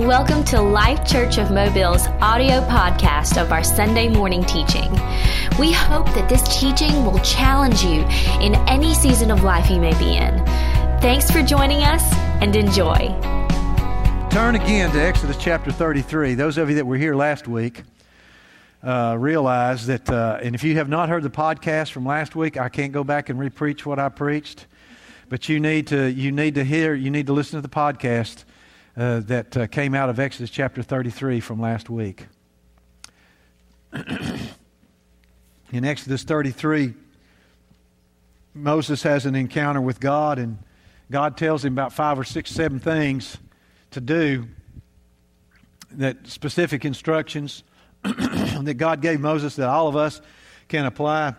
Welcome to Life Church of Mobile's audio podcast of our Sunday morning teaching. We hope that this teaching will challenge you in any season of life you may be in. Thanks for joining us and enjoy. Turn again to Exodus chapter 33. Those of you that were here last week uh, realize that, uh, and if you have not heard the podcast from last week, I can't go back and repreach what I preached. But you need to, you need to hear, you need to listen to the podcast uh, that uh, came out of Exodus chapter 33 from last week. In Exodus 33, Moses has an encounter with God, and God tells him about five or six, seven things to do that specific instructions that God gave Moses that all of us can apply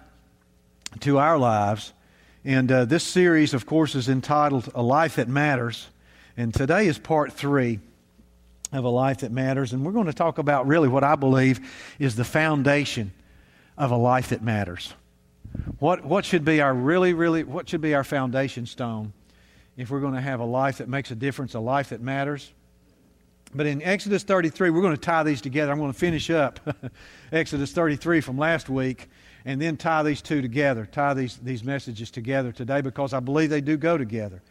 to our lives. And uh, this series, of course, is entitled A Life That Matters. And today is part three of A Life That Matters. And we're going to talk about really what I believe is the foundation of a life that matters. What, what should be our really, really, what should be our foundation stone if we're going to have a life that makes a difference, a life that matters? But in Exodus 33, we're going to tie these together. I'm going to finish up Exodus 33 from last week and then tie these two together, tie these, these messages together today because I believe they do go together.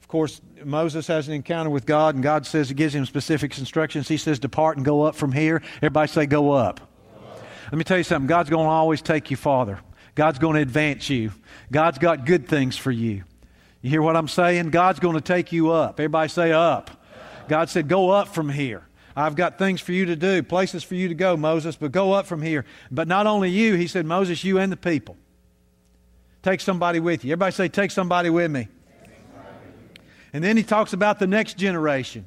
Of course, Moses has an encounter with God, and God says, He gives him specific instructions. He says, Depart and go up from here. Everybody say, Go up. Let me tell you something God's going to always take you farther, God's going to advance you, God's got good things for you. You hear what I'm saying? God's going to take you up. Everybody say, Up. God said, Go up from here. I've got things for you to do, places for you to go, Moses, but go up from here. But not only you, he said, Moses, you and the people. Take somebody with you. Everybody say, Take somebody with me. And then he talks about the next generation.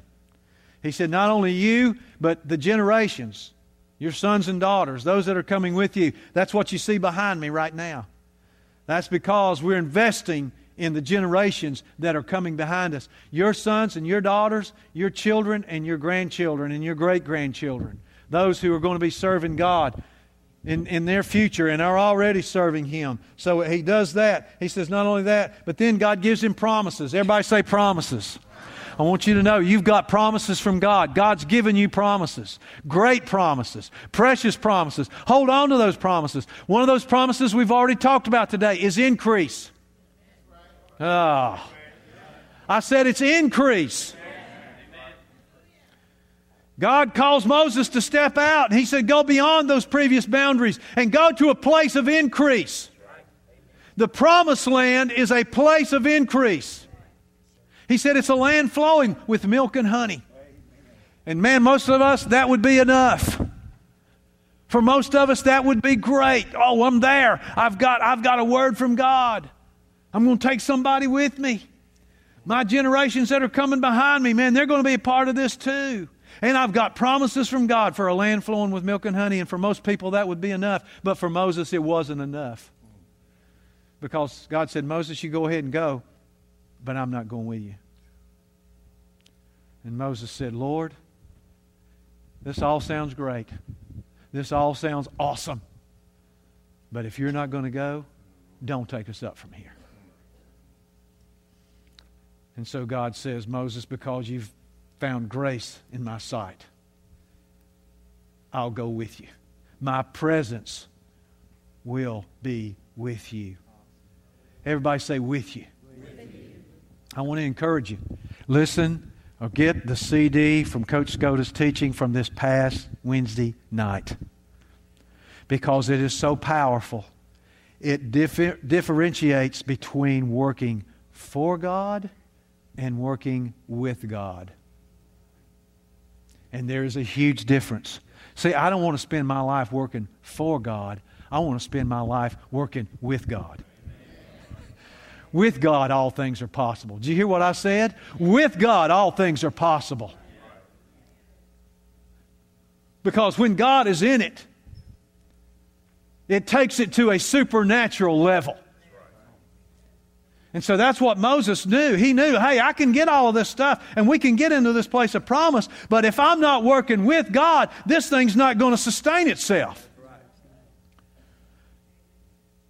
He said, Not only you, but the generations, your sons and daughters, those that are coming with you. That's what you see behind me right now. That's because we're investing in the generations that are coming behind us. Your sons and your daughters, your children and your grandchildren and your great grandchildren. Those who are going to be serving God in, in their future and are already serving Him. So he does that. He says, not only that, but then God gives him promises. Everybody say promises. I want you to know you've got promises from God. God's given you promises, great promises, precious promises. Hold on to those promises. One of those promises we've already talked about today is increase. Oh. I said it's increase. God calls Moses to step out. and He said, Go beyond those previous boundaries and go to a place of increase. The promised land is a place of increase. He said it's a land flowing with milk and honey. And man, most of us, that would be enough. For most of us, that would be great. Oh, I'm there. I've got, I've got a word from God. I'm going to take somebody with me. My generations that are coming behind me, man, they're going to be a part of this too. And I've got promises from God for a land flowing with milk and honey. And for most people, that would be enough. But for Moses, it wasn't enough. Because God said, Moses, you go ahead and go, but I'm not going with you. And Moses said, Lord, this all sounds great. This all sounds awesome. But if you're not going to go, don't take us up from here. And so God says, Moses, because you've found grace in my sight, I'll go with you. My presence will be with you. Everybody say, with you. With you. I want to encourage you. Listen or get the CD from Coach Scotta's teaching from this past Wednesday night because it is so powerful. It differ- differentiates between working for God and working with God. And there is a huge difference. See, I don't want to spend my life working for God. I want to spend my life working with God. with God, all things are possible. Did you hear what I said? With God, all things are possible. Because when God is in it, it takes it to a supernatural level. And so that's what Moses knew. He knew, hey, I can get all of this stuff and we can get into this place of promise, but if I'm not working with God, this thing's not going to sustain itself.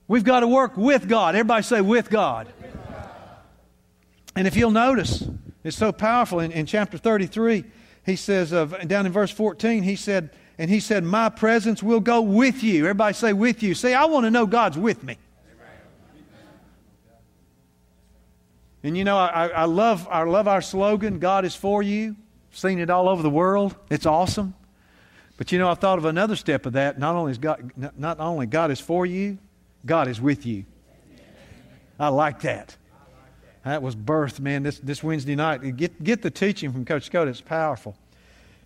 We've got to work with God. Everybody say, with God. And if you'll notice, it's so powerful in, in chapter 33. he says, of, down in verse 14, he said, and he said, My presence will go with you. Everybody say, with you. Say, I want to know God's with me. And you know, I, I, love, I love our slogan, God is for you. Seen it all over the world. It's awesome. But you know, I thought of another step of that. Not only is God, not only God is for you, God is with you. I like that. That was birth, man, this, this Wednesday night. Get, get the teaching from Coach Scott. It's powerful.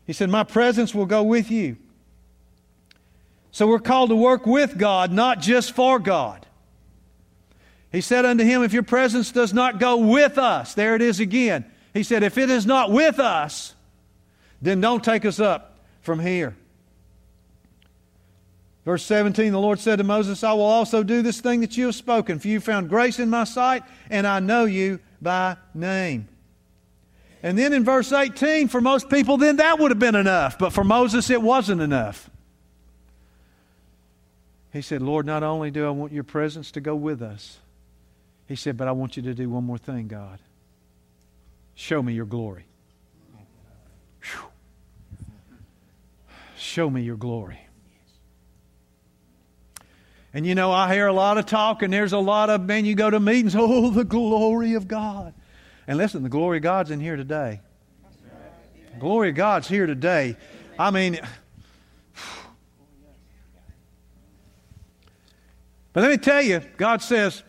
He said, My presence will go with you. So we're called to work with God, not just for God. He said unto him, If your presence does not go with us, there it is again. He said, If it is not with us, then don't take us up from here. Verse 17, the Lord said to Moses, I will also do this thing that you have spoken, for you found grace in my sight, and I know you by name. And then in verse 18, for most people, then that would have been enough. But for Moses, it wasn't enough. He said, Lord, not only do I want your presence to go with us, he said, but I want you to do one more thing, God. Show me your glory. Whew. Show me your glory. And you know, I hear a lot of talk, and there's a lot of, man, you go to meetings, oh, the glory of God. And listen, the glory of God's in here today. The glory of God's here today. I mean, but let me tell you, God says,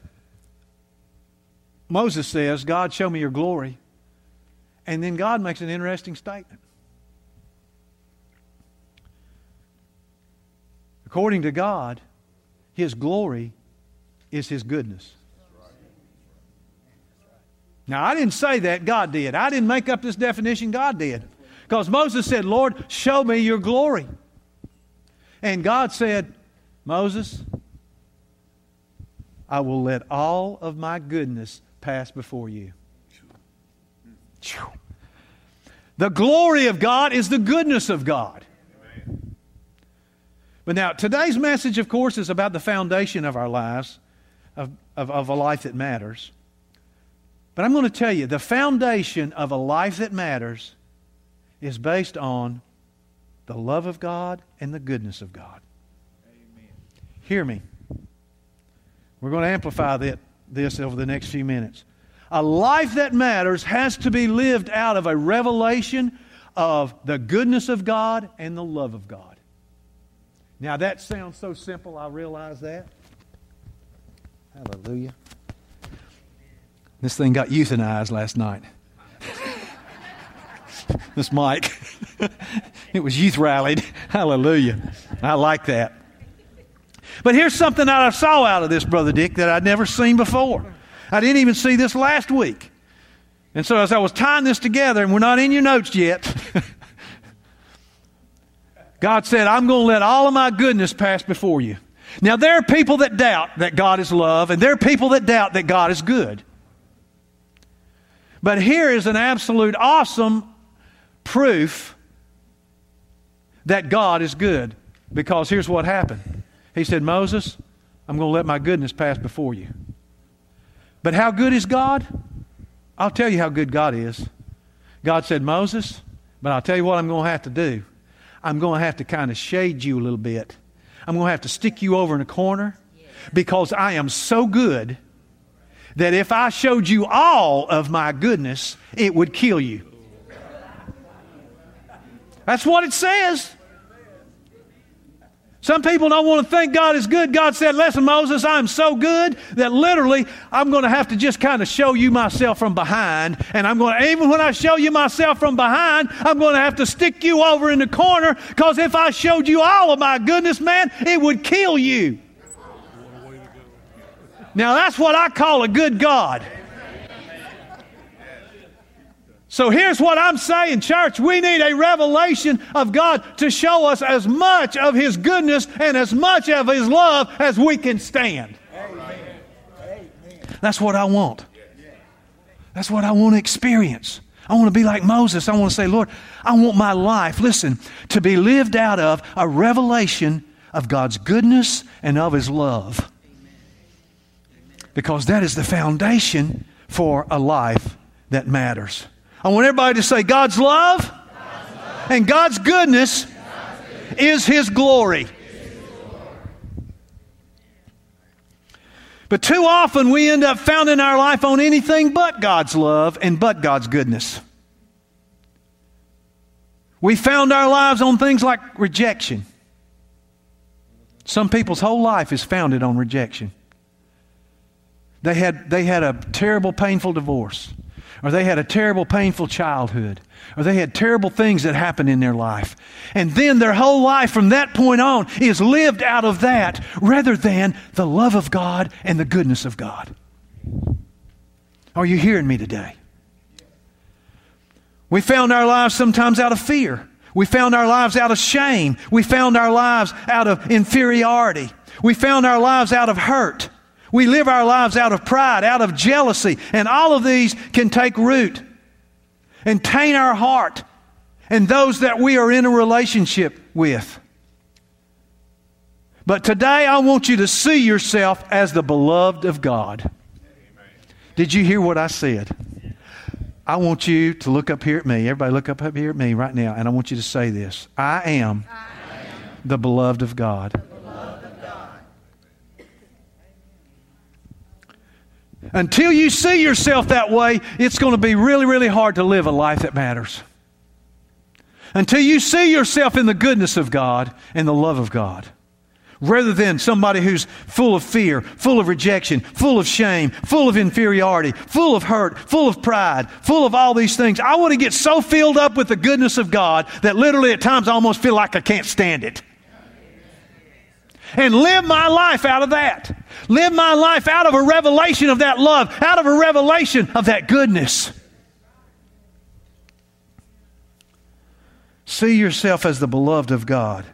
Moses says, God, show me your glory. And then God makes an interesting statement. According to God, his glory is His goodness. Now, I didn't say that, God did. I didn't make up this definition, God did. Because Moses said, Lord, show me your glory. And God said, Moses, I will let all of my goodness pass before you. The glory of God is the goodness of God. But now, today's message, of course, is about the foundation of our lives, of, of, of a life that matters. But I'm going to tell you the foundation of a life that matters is based on the love of God and the goodness of God. Amen. Hear me. We're going to amplify that, this over the next few minutes. A life that matters has to be lived out of a revelation of the goodness of God and the love of God. Now, that sounds so simple, I realize that. Hallelujah. This thing got euthanized last night. this mic. it was youth rallied. Hallelujah. I like that. But here's something that I saw out of this, Brother Dick, that I'd never seen before. I didn't even see this last week. And so as I was tying this together, and we're not in your notes yet, God said, I'm going to let all of my goodness pass before you. Now, there are people that doubt that God is love, and there are people that doubt that God is good. But here is an absolute awesome proof that God is good. Because here's what happened He said, Moses, I'm going to let my goodness pass before you. But how good is God? I'll tell you how good God is. God said, Moses, but I'll tell you what I'm going to have to do. I'm going to have to kind of shade you a little bit. I'm going to have to stick you over in a corner because I am so good that if I showed you all of my goodness, it would kill you. That's what it says. Some people don't want to think God is good. God said, Listen, Moses, I'm so good that literally I'm going to have to just kind of show you myself from behind. And I'm going to, even when I show you myself from behind, I'm going to have to stick you over in the corner because if I showed you all of my goodness, man, it would kill you. Now that's what I call a good God. So here's what I'm saying, church. We need a revelation of God to show us as much of His goodness and as much of His love as we can stand. That's what I want. That's what I want to experience. I want to be like Moses. I want to say, Lord, I want my life, listen, to be lived out of a revelation of God's goodness and of His love. Because that is the foundation for a life that matters. I want everybody to say, God's love, God's And God's goodness is His glory. But too often we end up founding our life on anything but God's love and but God's goodness. We found our lives on things like rejection. Some people's whole life is founded on rejection. They had, they had a terrible, painful divorce, or they had a terrible, painful childhood, or they had terrible things that happened in their life. And then their whole life from that point on is lived out of that rather than the love of God and the goodness of God. Are you hearing me today? We found our lives sometimes out of fear. We found our lives out of shame. We found our lives out of inferiority. We found our lives out of hurt. We live our lives out of pride, out of jealousy, and all of these can take root and taint our heart and those that we are in a relationship with. But today I want you to see yourself as the beloved of God. Did you hear what I said? I want you to look up here at me. Everybody, look up, up here at me right now, and I want you to say this I am, I am the beloved of God. Until you see yourself that way, it's going to be really, really hard to live a life that matters. Until you see yourself in the goodness of God and the love of God rather than somebody who's full of fear, full of rejection, full of shame, full of inferiority, full of hurt, full of pride, full of all these things. I want to get so filled up with the goodness of God that literally at times I almost feel like I can't stand it. And live my life out of that. Live my life out of a revelation of that love, out of a revelation of that goodness. See yourself as the beloved of God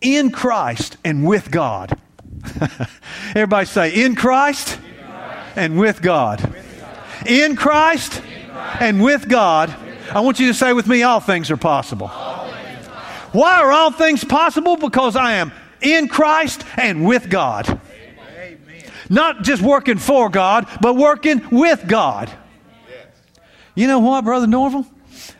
in Christ and with God. Everybody say, in Christ, in Christ. and with God. with God. In, Christ in Christ and with God. I want you to say with me, all things are possible. Things are possible. Why are all things possible? Because I am in Christ and with God. Amen. Not just working for God, but working with God. Yes. You know what, Brother Norval?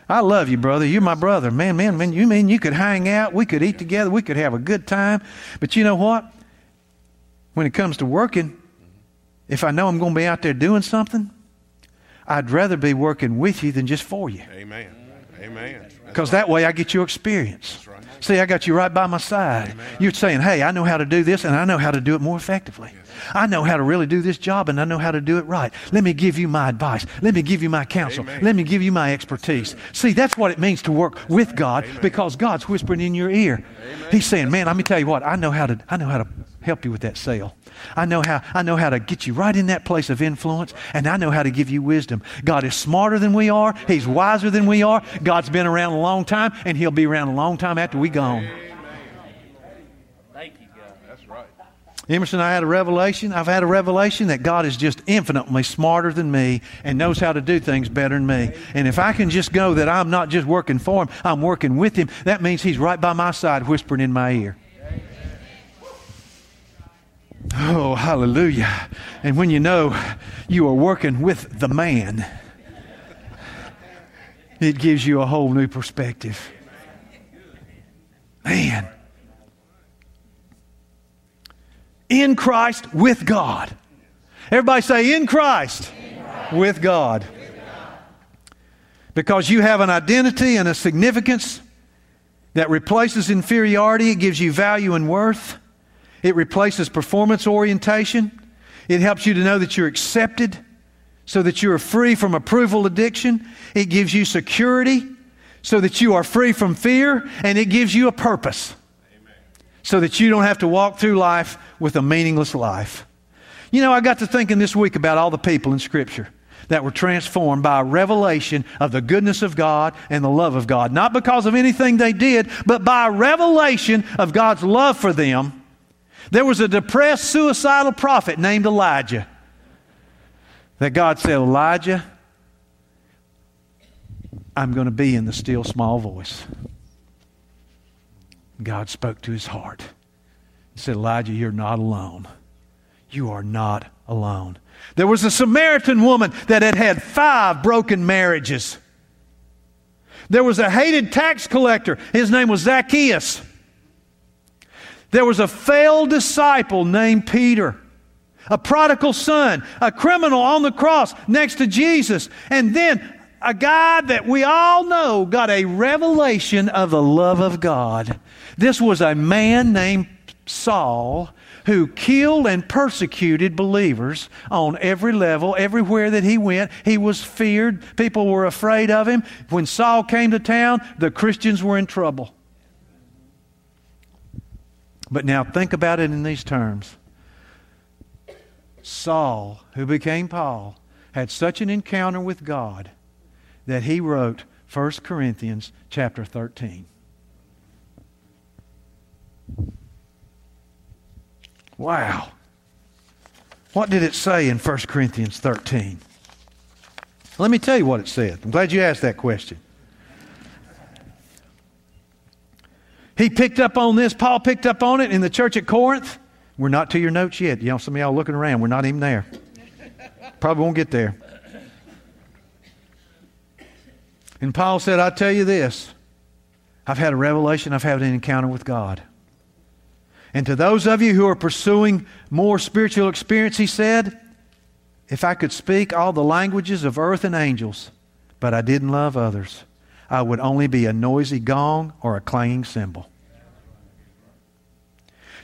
I love you, brother. You're my brother. Man, man, man, you mean you could hang out, we could eat together, we could have a good time. But you know what? When it comes to working, if I know I'm going to be out there doing something, I'd rather be working with you than just for you. Amen. Amen. Because that way I get your experience. Right. See, I got you right by my side. Amen. You're saying, hey, I know how to do this and I know how to do it more effectively. Yes. I know how to really do this job and I know how to do it right. Let me give you my advice. Let me give you my counsel. Amen. Let me give you my expertise. See, that's what it means to work with God Amen. because God's whispering in your ear. He's saying, man, let me tell you what, I know how to, I know how to help you with that sale. I know how I know how to get you right in that place of influence and I know how to give you wisdom. God is smarter than we are. He's wiser than we are. God's been around a long time and he'll be around a long time after we gone. Thank you, God. That's right. Emerson, I had a revelation. I've had a revelation that God is just infinitely smarter than me and knows how to do things better than me. And if I can just go that I'm not just working for him, I'm working with him, that means he's right by my side whispering in my ear. Oh, hallelujah. And when you know you are working with the man, it gives you a whole new perspective. Man. In Christ with God. Everybody say, in Christ, in Christ. With, God. with God. Because you have an identity and a significance that replaces inferiority, it gives you value and worth. It replaces performance orientation. It helps you to know that you're accepted so that you are free from approval addiction. It gives you security so that you are free from fear. And it gives you a purpose so that you don't have to walk through life with a meaningless life. You know, I got to thinking this week about all the people in Scripture that were transformed by a revelation of the goodness of God and the love of God. Not because of anything they did, but by a revelation of God's love for them there was a depressed, suicidal prophet named Elijah that God said, Elijah, I'm going to be in the still small voice. God spoke to his heart. He said, Elijah, you're not alone. You are not alone. There was a Samaritan woman that had had five broken marriages. There was a hated tax collector. His name was Zacchaeus. There was a failed disciple named Peter, a prodigal son, a criminal on the cross next to Jesus. And then a guy that we all know got a revelation of the love of God. This was a man named Saul who killed and persecuted believers on every level, everywhere that he went. He was feared. People were afraid of him. When Saul came to town, the Christians were in trouble. But now think about it in these terms. Saul, who became Paul, had such an encounter with God that he wrote 1 Corinthians chapter 13. Wow. What did it say in 1 Corinthians 13? Let me tell you what it said. I'm glad you asked that question. He picked up on this. Paul picked up on it in the church at Corinth. We're not to your notes yet. You know, some of y'all looking around. We're not even there. Probably won't get there. And Paul said, I tell you this I've had a revelation, I've had an encounter with God. And to those of you who are pursuing more spiritual experience, he said, if I could speak all the languages of earth and angels, but I didn't love others, I would only be a noisy gong or a clanging cymbal.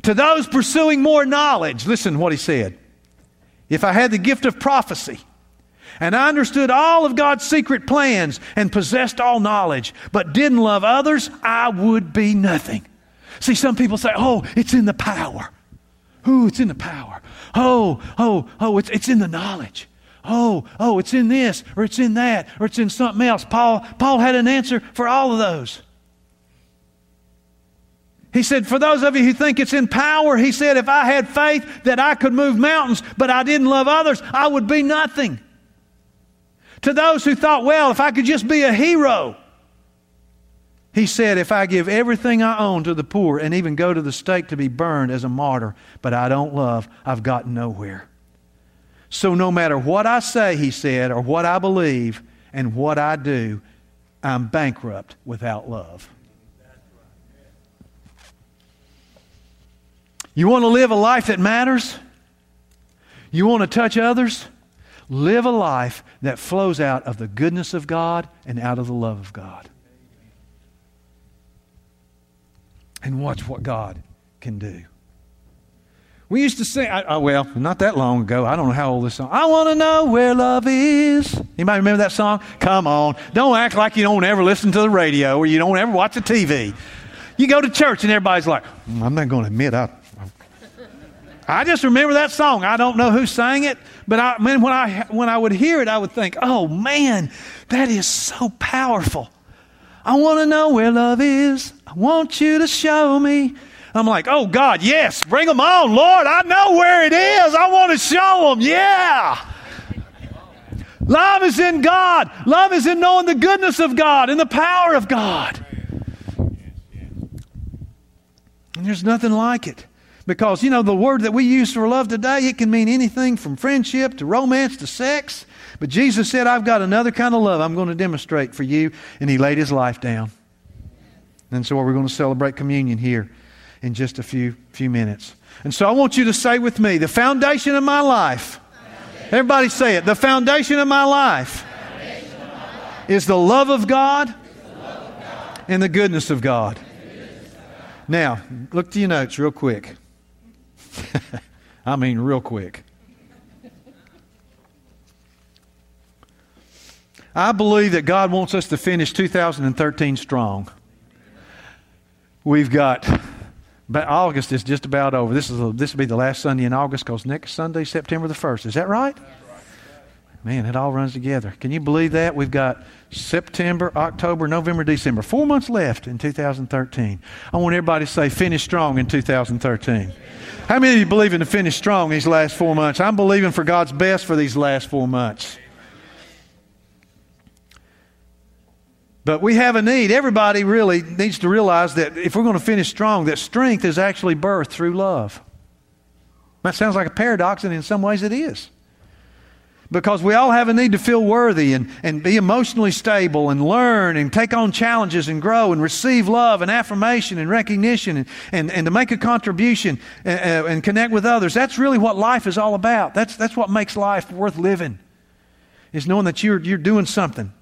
To those pursuing more knowledge, listen what he said. If I had the gift of prophecy, and I understood all of God's secret plans and possessed all knowledge, but didn't love others, I would be nothing. See, some people say, oh, it's in the power. Ooh, it's in the power. Oh, oh, oh, it's, it's in the knowledge. Oh, oh, it's in this, or it's in that, or it's in something else. Paul, Paul had an answer for all of those. He said, For those of you who think it's in power, he said, if I had faith that I could move mountains, but I didn't love others, I would be nothing. To those who thought, well, if I could just be a hero, he said, If I give everything I own to the poor and even go to the stake to be burned as a martyr, but I don't love, I've gotten nowhere. So no matter what I say, he said, or what I believe and what I do, I'm bankrupt without love. You want to live a life that matters? You want to touch others? Live a life that flows out of the goodness of God and out of the love of God. and watch what God can do. We used to sing, I, well, not that long ago. I don't know how old this song. I want to know where love is. Anybody remember that song? Come on, don't act like you don't ever listen to the radio or you don't ever watch the TV. You go to church and everybody's like, mm, I'm not going to admit I. I just remember that song. I don't know who sang it, but I, man, when I when I would hear it, I would think, "Oh man, that is so powerful." I want to know where love is. I want you to show me. I'm like, oh God, yes, bring them on, Lord. I know where it is. I want to show them. Yeah. Love is in God. Love is in knowing the goodness of God and the power of God. And there's nothing like it. Because, you know, the word that we use for love today, it can mean anything from friendship to romance to sex. But Jesus said, I've got another kind of love I'm going to demonstrate for you. And he laid his life down. And so we're going to celebrate communion here in just a few, few minutes. And so I want you to say with me the foundation of my life. Everybody say it. The foundation of my life, is the love of God, and the goodness of God. Now, look to your notes real quick. I mean, real quick. I believe that God wants us to finish 2013 strong. We've got, but August is just about over. This is a, this will be the last Sunday in August because next Sunday, September the 1st. Is that right? Man, it all runs together. Can you believe that? We've got September, October, November, December. Four months left in 2013. I want everybody to say, finish strong in 2013. How many of you believe in to finish strong these last four months? I'm believing for God's best for these last four months. But we have a need. Everybody really needs to realize that if we're going to finish strong, that strength is actually birthed through love. That sounds like a paradox, and in some ways it is. because we all have a need to feel worthy and, and be emotionally stable and learn and take on challenges and grow and receive love and affirmation and recognition and, and, and to make a contribution and, uh, and connect with others. That's really what life is all about. That's, that's what makes life worth living, is knowing that you're, you're doing something.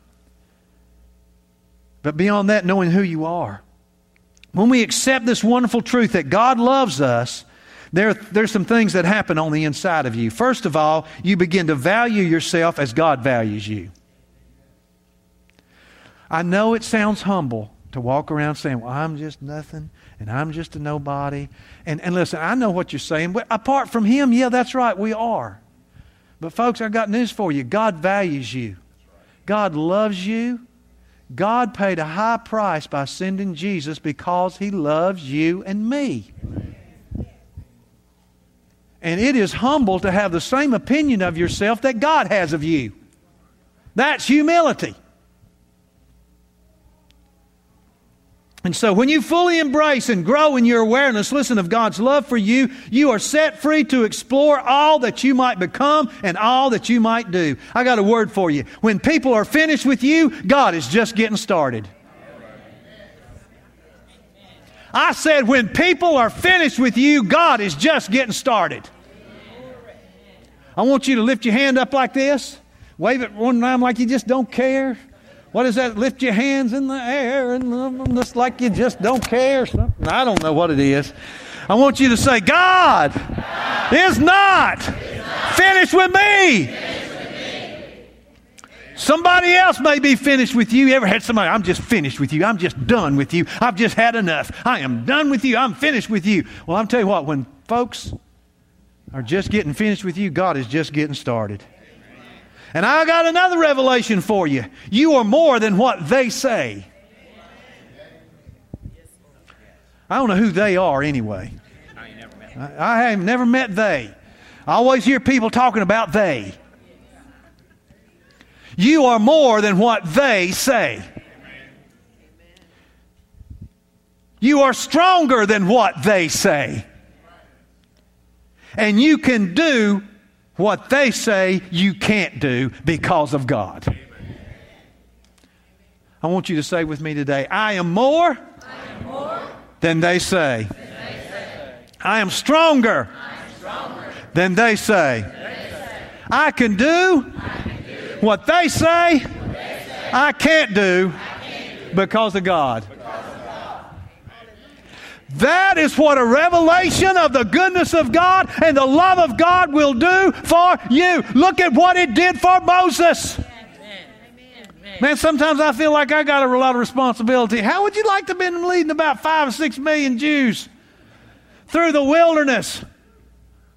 But beyond that, knowing who you are. When we accept this wonderful truth that God loves us, there, there's some things that happen on the inside of you. First of all, you begin to value yourself as God values you. I know it sounds humble to walk around saying, Well, I'm just nothing and I'm just a nobody. And, and listen, I know what you're saying, but apart from Him, yeah, that's right, we are. But, folks, I've got news for you God values you, God loves you. God paid a high price by sending Jesus because He loves you and me. And it is humble to have the same opinion of yourself that God has of you. That's humility. And so, when you fully embrace and grow in your awareness, listen, of God's love for you, you are set free to explore all that you might become and all that you might do. I got a word for you. When people are finished with you, God is just getting started. I said, when people are finished with you, God is just getting started. I want you to lift your hand up like this, wave it one time like you just don't care. What is that? Lift your hands in the air and um, just like you just don't care. Something. I don't know what it is. I want you to say, God, God is, not not finished with me. Finished with me. Somebody else may be finished with you. You ever had somebody, I'm just finished with you. I'm just done with you. I've just had enough. I am done with you. I'm finished with you. Well, I'm telling you what, when folks are just getting finished with you, God is just getting started. And I got another revelation for you. You are more than what they say. I don't know who they are anyway. I have never met they. I always hear people talking about they. You are more than what they say. You are stronger than what they say. And you can do what they say you can't do because of God. I want you to say with me today I am more, I am more than, they say. than they say. I am stronger, I am stronger than they say. They say. I, can do I can do what they say, what they say. I, can't do I can't do because of God. That is what a revelation of the goodness of God and the love of God will do for you. Look at what it did for Moses. Man, sometimes I feel like I got a lot of responsibility. How would you like to have been leading about five or six million Jews through the wilderness?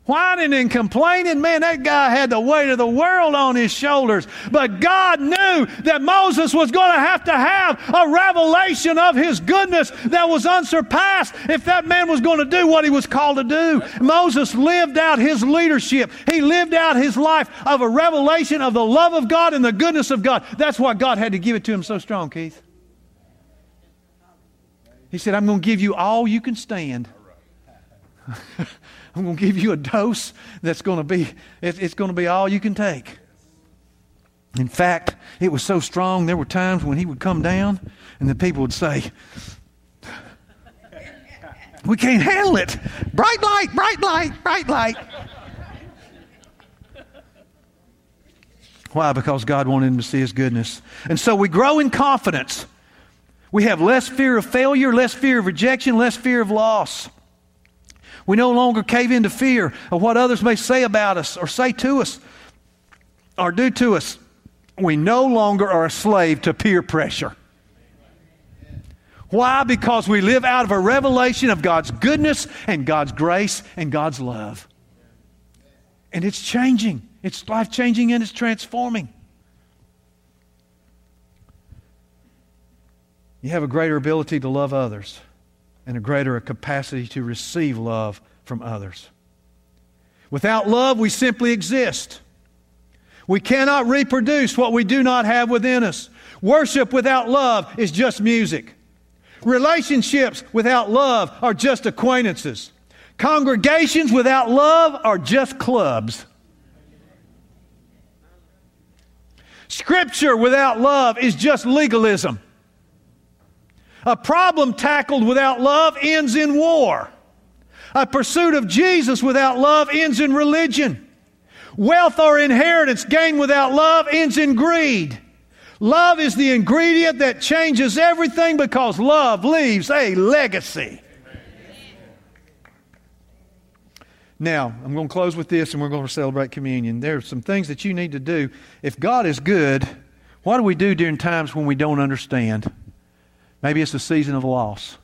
Whining and complaining. Man, that guy had the weight of the world on his shoulders. But God knew that Moses was going to have to have a revelation of his goodness that was unsurpassed if that man was going to do what he was called to do. Moses lived out his leadership. He lived out his life of a revelation of the love of God and the goodness of God. That's why God had to give it to him so strong, Keith. He said, I'm going to give you all you can stand. I'm going to give you a dose that's going to be, it's going to be all you can take. In fact, it was so strong, there were times when he would come down and the people would say, We can't handle it. Bright light, bright light, bright light. Why? Because God wanted him to see his goodness. And so we grow in confidence. We have less fear of failure, less fear of rejection, less fear of loss. We no longer cave into fear of what others may say about us or say to us or do to us. We no longer are a slave to peer pressure. Why? Because we live out of a revelation of God's goodness and God's grace and God's love. And it's changing. It's life changing and it's transforming. You have a greater ability to love others and a greater capacity to receive love from others. Without love, we simply exist. We cannot reproduce what we do not have within us. Worship without love is just music. Relationships without love are just acquaintances. Congregations without love are just clubs. Scripture without love is just legalism. A problem tackled without love ends in war. A pursuit of Jesus without love ends in religion. Wealth or inheritance gained without love ends in greed. Love is the ingredient that changes everything because love leaves a legacy. Now, I'm going to close with this and we're going to celebrate communion. There are some things that you need to do. If God is good, what do we do during times when we don't understand? Maybe it's a season of loss.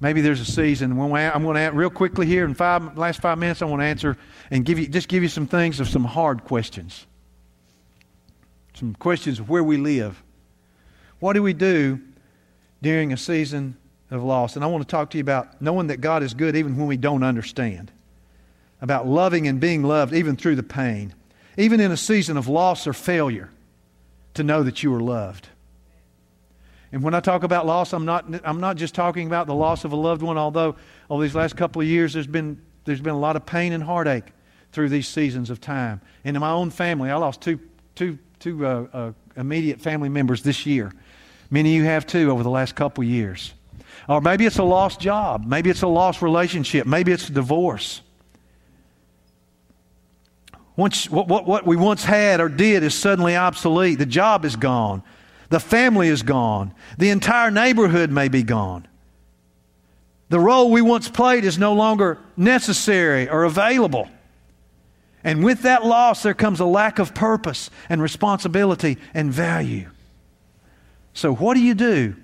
Maybe there's a season. When I'm going to real quickly here in five last five minutes. I want to answer and give you just give you some things of some hard questions, some questions of where we live. What do we do during a season of loss? And I want to talk to you about knowing that God is good even when we don't understand about loving and being loved even through the pain, even in a season of loss or failure, to know that you are loved. And when I talk about loss, I'm not, I'm not just talking about the loss of a loved one, although over these last couple of years there's been, there's been a lot of pain and heartache through these seasons of time. And in my own family, I lost two, two, two uh, uh, immediate family members this year. Many of you have too over the last couple of years. Or maybe it's a lost job. Maybe it's a lost relationship. Maybe it's a divorce. Once, what, what, what we once had or did is suddenly obsolete. The job is gone. The family is gone. The entire neighborhood may be gone. The role we once played is no longer necessary or available. And with that loss, there comes a lack of purpose and responsibility and value. So, what do you do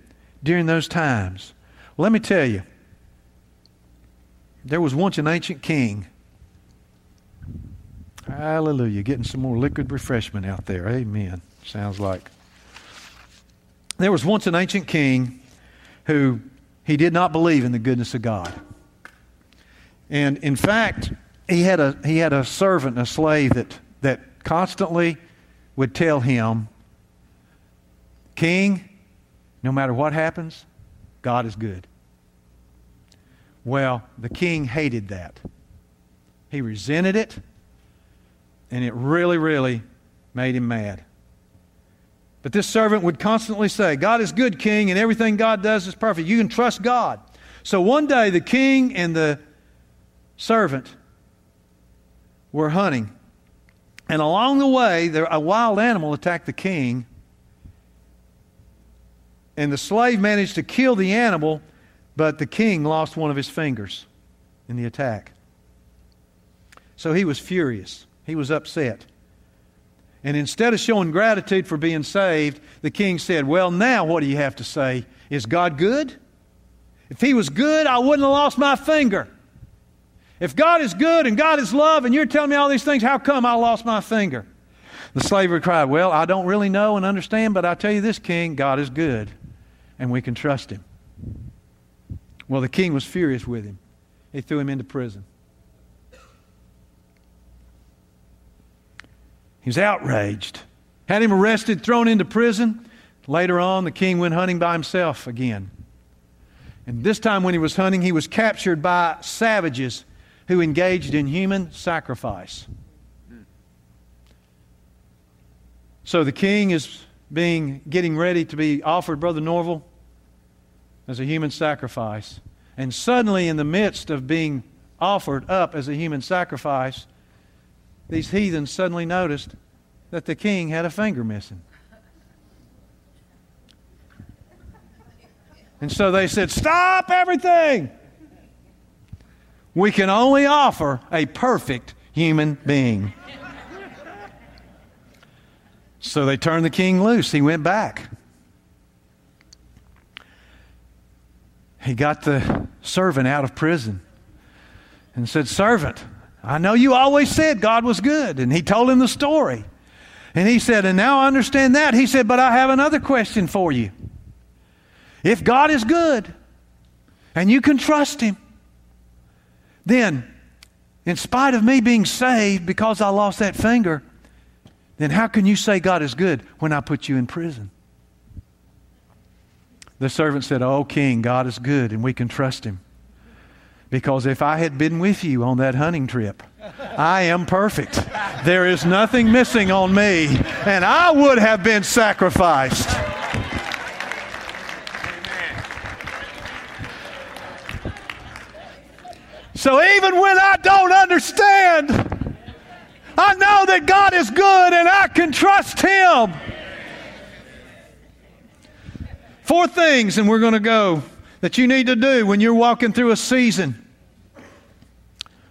during those times? Let me tell you. There was once an ancient king Hallelujah. Getting some more liquid refreshment out there. Amen. Sounds like. There was once an ancient king who he did not believe in the goodness of God. And in fact, he had a, he had a servant, a slave that, that constantly would tell him, King, no matter what happens, God is good. Well, the king hated that. He resented it. And it really, really made him mad. But this servant would constantly say, God is good, king, and everything God does is perfect. You can trust God. So one day, the king and the servant were hunting. And along the way, there, a wild animal attacked the king. And the slave managed to kill the animal, but the king lost one of his fingers in the attack. So he was furious. He was upset. And instead of showing gratitude for being saved, the king said, Well, now what do you have to say? Is God good? If he was good, I wouldn't have lost my finger. If God is good and God is love and you're telling me all these things, how come I lost my finger? The slave cried, Well, I don't really know and understand, but I tell you this, king, God is good and we can trust him. Well, the king was furious with him. He threw him into prison. He was outraged. Had him arrested, thrown into prison. Later on, the king went hunting by himself again. And this time, when he was hunting, he was captured by savages who engaged in human sacrifice. So the king is being getting ready to be offered, Brother Norval, as a human sacrifice. And suddenly, in the midst of being offered up as a human sacrifice, these heathens suddenly noticed that the king had a finger missing. And so they said, Stop everything! We can only offer a perfect human being. So they turned the king loose. He went back. He got the servant out of prison and said, Servant, I know you always said God was good. And he told him the story. And he said, And now I understand that. He said, But I have another question for you. If God is good and you can trust him, then, in spite of me being saved because I lost that finger, then how can you say God is good when I put you in prison? The servant said, Oh, king, God is good and we can trust him. Because if I had been with you on that hunting trip, I am perfect. There is nothing missing on me, and I would have been sacrificed. So even when I don't understand, I know that God is good and I can trust Him. Four things, and we're going to go, that you need to do when you're walking through a season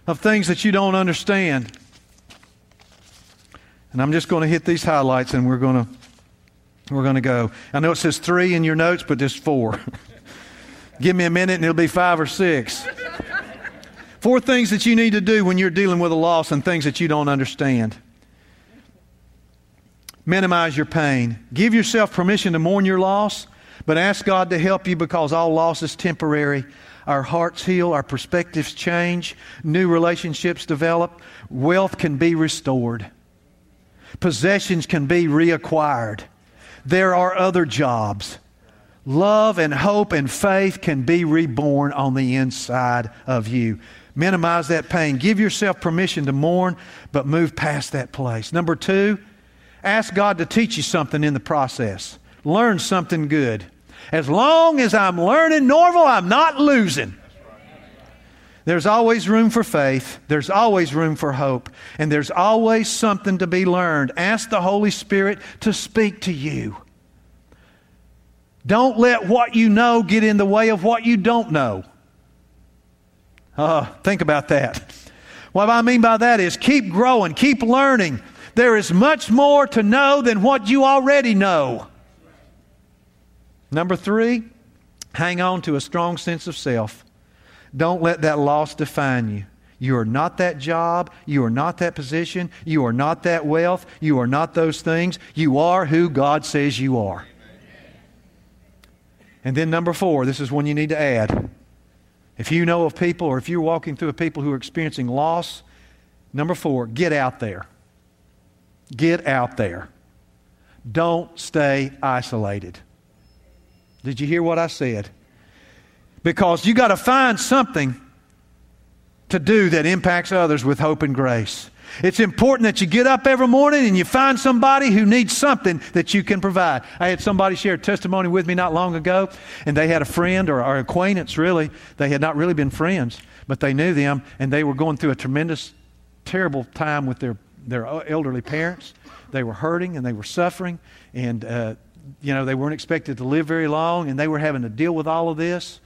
of things that you don't understand. And I'm just going to hit these highlights and we're going to we're going to go. I know it says 3 in your notes, but there's 4. Give me a minute and it'll be 5 or 6. Four things that you need to do when you're dealing with a loss and things that you don't understand. Minimize your pain. Give yourself permission to mourn your loss, but ask God to help you because all loss is temporary our hearts heal, our perspectives change, new relationships develop, wealth can be restored, possessions can be reacquired. There are other jobs. Love and hope and faith can be reborn on the inside of you. Minimize that pain. Give yourself permission to mourn, but move past that place. Number two, ask God to teach you something in the process. Learn something good. As long as I'm learning Norval, I'm not losing. There's always room for faith. There's always room for hope. And there's always something to be learned. Ask the Holy Spirit to speak to you. Don't let what you know get in the way of what you don't know. Uh, think about that. What I mean by that is keep growing, keep learning. There is much more to know than what you already know. Number three, hang on to a strong sense of self. Don't let that loss define you. You are not that job. You are not that position. You are not that wealth. You are not those things. You are who God says you are. And then, number four, this is one you need to add. If you know of people or if you're walking through people who are experiencing loss, number four, get out there. Get out there. Don't stay isolated. Did you hear what I said? Because you got to find something to do that impacts others with hope and grace. It's important that you get up every morning and you find somebody who needs something that you can provide. I had somebody share testimony with me not long ago, and they had a friend or, or acquaintance, really. They had not really been friends, but they knew them, and they were going through a tremendous, terrible time with their, their elderly parents. They were hurting and they were suffering, and uh, you know, they weren't expected to live very long, and they were having to deal with all of this.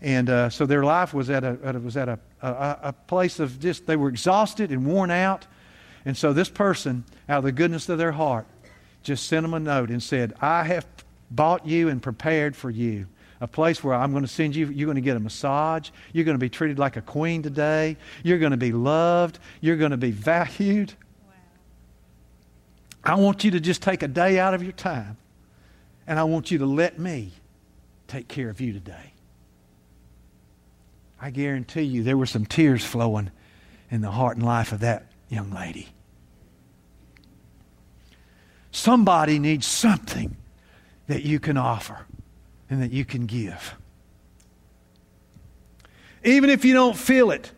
And uh, so their life was at, a, was at a, a, a place of just, they were exhausted and worn out. And so this person, out of the goodness of their heart, just sent them a note and said, I have bought you and prepared for you a place where I'm going to send you. You're going to get a massage. You're going to be treated like a queen today. You're going to be loved. You're going to be valued. Wow. I want you to just take a day out of your time and I want you to let me take care of you today. I guarantee you there were some tears flowing in the heart and life of that young lady. Somebody needs something that you can offer and that you can give. Even if you don't feel it,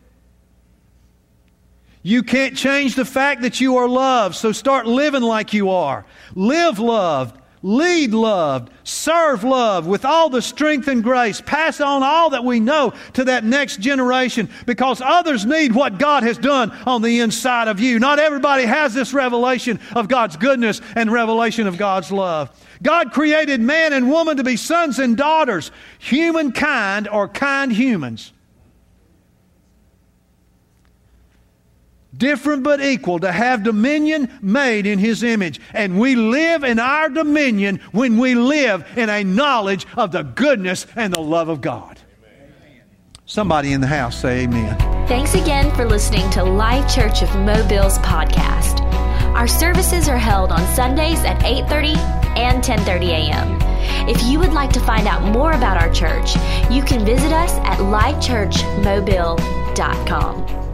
you can't change the fact that you are loved, so start living like you are. Live loved lead loved, serve love with all the strength and grace, pass on all that we know to that next generation because others need what God has done on the inside of you. Not everybody has this revelation of God's goodness and revelation of God's love. God created man and woman to be sons and daughters, humankind or kind humans. Different but equal, to have dominion made in His image. And we live in our dominion when we live in a knowledge of the goodness and the love of God. Somebody in the house say amen. Thanks again for listening to Life Church of Mobile's podcast. Our services are held on Sundays at 8:30 and 10:30 a.m. If you would like to find out more about our church, you can visit us at lifechurchmobile.com.